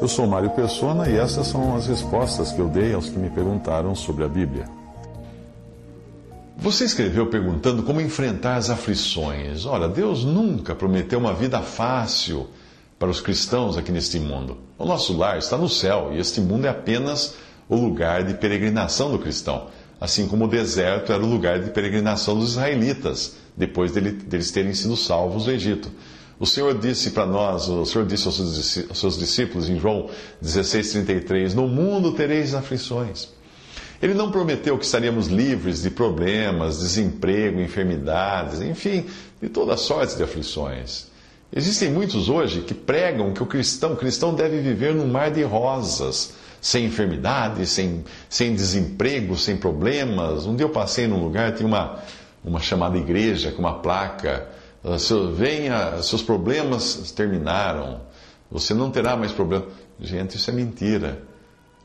Eu sou Mário Persona e essas são as respostas que eu dei aos que me perguntaram sobre a Bíblia. Você escreveu perguntando como enfrentar as aflições. Ora, Deus nunca prometeu uma vida fácil para os cristãos aqui neste mundo. O nosso lar está no céu e este mundo é apenas o lugar de peregrinação do cristão, assim como o deserto era o lugar de peregrinação dos israelitas, depois deles terem sido salvos do Egito. O Senhor disse para nós, o Senhor disse aos seus discípulos em João 16,33: No mundo tereis aflições. Ele não prometeu que estaríamos livres de problemas, desemprego, enfermidades, enfim, de toda sorte de aflições. Existem muitos hoje que pregam que o cristão, o cristão deve viver num mar de rosas, sem enfermidades, sem, sem desemprego, sem problemas. Um dia eu passei num lugar, tinha uma, uma chamada igreja com uma placa ah, venha, seus problemas terminaram, você não terá mais problema. Gente, isso é mentira.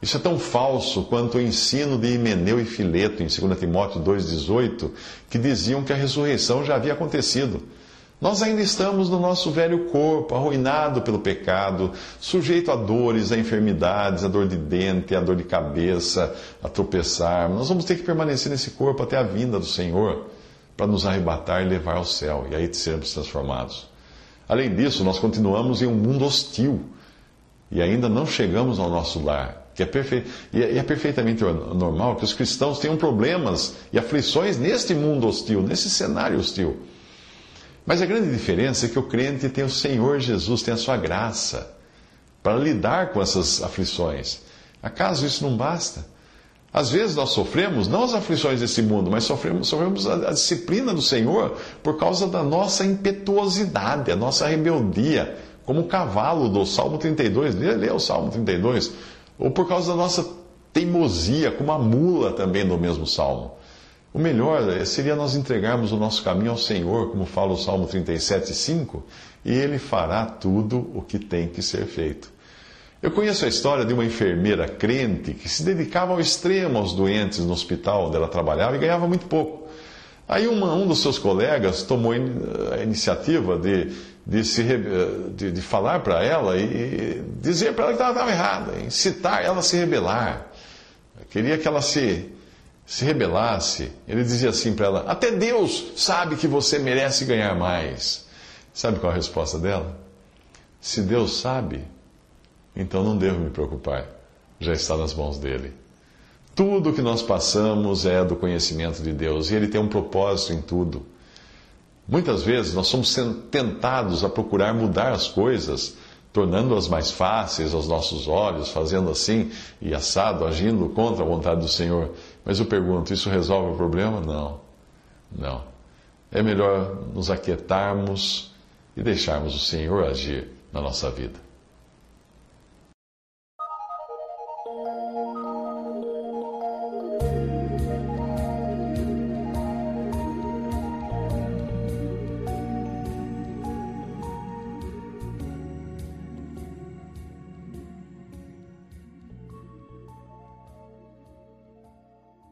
Isso é tão falso quanto o ensino de Himeneu e Fileto em 2 Timóteo 2,18, que diziam que a ressurreição já havia acontecido. Nós ainda estamos no nosso velho corpo, arruinado pelo pecado, sujeito a dores, a enfermidades, a dor de dente, a dor de cabeça, a tropeçar. Nós vamos ter que permanecer nesse corpo até a vinda do Senhor para nos arrebatar e levar ao céu, e aí sermos transformados. Além disso, nós continuamos em um mundo hostil e ainda não chegamos ao nosso lar. Que é perfe... E é, é perfeitamente normal que os cristãos tenham problemas e aflições neste mundo hostil, nesse cenário hostil. Mas a grande diferença é que o crente tem o Senhor Jesus, tem a sua graça para lidar com essas aflições. Acaso isso não basta? Às vezes nós sofremos não as aflições desse mundo, mas sofremos, sofremos a, a, disciplina do Senhor por causa da nossa impetuosidade, a nossa rebeldia, como o cavalo do Salmo 32, lê, o Salmo 32, ou por causa da nossa teimosia, como a mula também no mesmo Salmo. O melhor seria nós entregarmos o nosso caminho ao Senhor, como fala o Salmo 37, 5, e Ele fará tudo o que tem que ser feito. Eu conheço a história de uma enfermeira crente que se dedicava ao extremo aos doentes no hospital onde ela trabalhava e ganhava muito pouco. Aí uma, um dos seus colegas tomou a iniciativa de, de, se, de, de falar para ela e dizer para ela que estava errada, incitar ela a se rebelar. Queria que ela se, se rebelasse. Ele dizia assim para ela: Até Deus sabe que você merece ganhar mais. Sabe qual a resposta dela? Se Deus sabe, então não devo me preocupar, já está nas mãos dele. Tudo o que nós passamos é do conhecimento de Deus e ele tem um propósito em tudo. Muitas vezes nós somos tentados a procurar mudar as coisas, tornando-as mais fáceis aos nossos olhos, fazendo assim e assado, agindo contra a vontade do Senhor. Mas eu pergunto: isso resolve o problema? Não. Não. É melhor nos aquietarmos e deixarmos o Senhor agir na nossa vida.